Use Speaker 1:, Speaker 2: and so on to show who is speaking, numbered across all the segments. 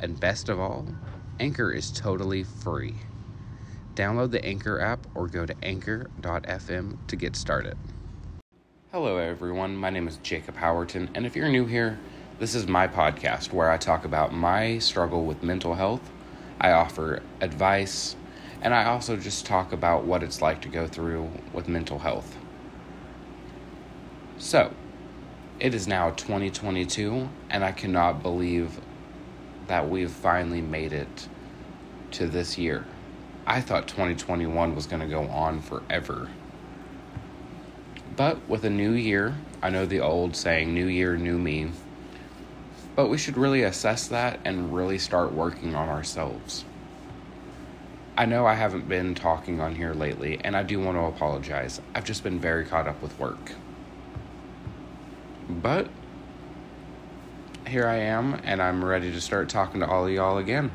Speaker 1: And best of all, Anchor is totally free. Download the Anchor app or go to anchor.fm to get started. Hello, everyone. My name is Jacob Howerton, and if you're new here, this is my podcast where I talk about my struggle with mental health. I offer advice, and I also just talk about what it's like to go through with mental health. So, it is now 2022, and I cannot believe that we've finally made it to this year. I thought 2021 was going to go on forever. But with a new year, I know the old saying, new year, new me. But we should really assess that and really start working on ourselves. I know I haven't been talking on here lately, and I do want to apologize. I've just been very caught up with work. But here I am, and I'm ready to start talking to all of y'all again.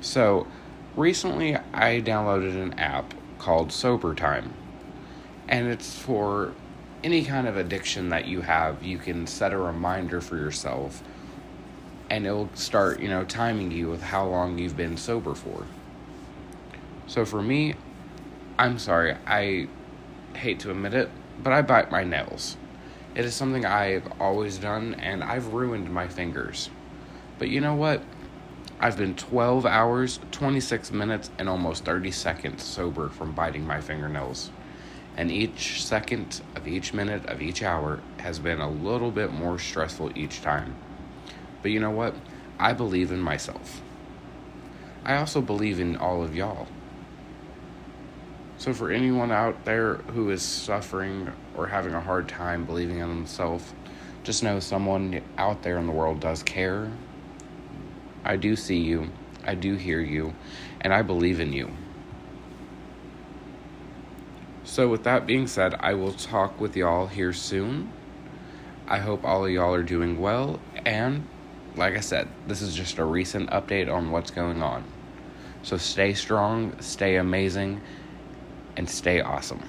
Speaker 1: So, recently I downloaded an app called Sober Time, and it's for any kind of addiction that you have. You can set a reminder for yourself, and it'll start, you know, timing you with how long you've been sober for. So, for me, I'm sorry, I hate to admit it, but I bite my nails. It is something I've always done, and I've ruined my fingers. But you know what? I've been 12 hours, 26 minutes, and almost 30 seconds sober from biting my fingernails. And each second of each minute of each hour has been a little bit more stressful each time. But you know what? I believe in myself. I also believe in all of y'all. So, for anyone out there who is suffering or having a hard time believing in themselves, just know someone out there in the world does care. I do see you, I do hear you, and I believe in you. So, with that being said, I will talk with y'all here soon. I hope all of y'all are doing well, and like I said, this is just a recent update on what's going on. So, stay strong, stay amazing and stay awesome.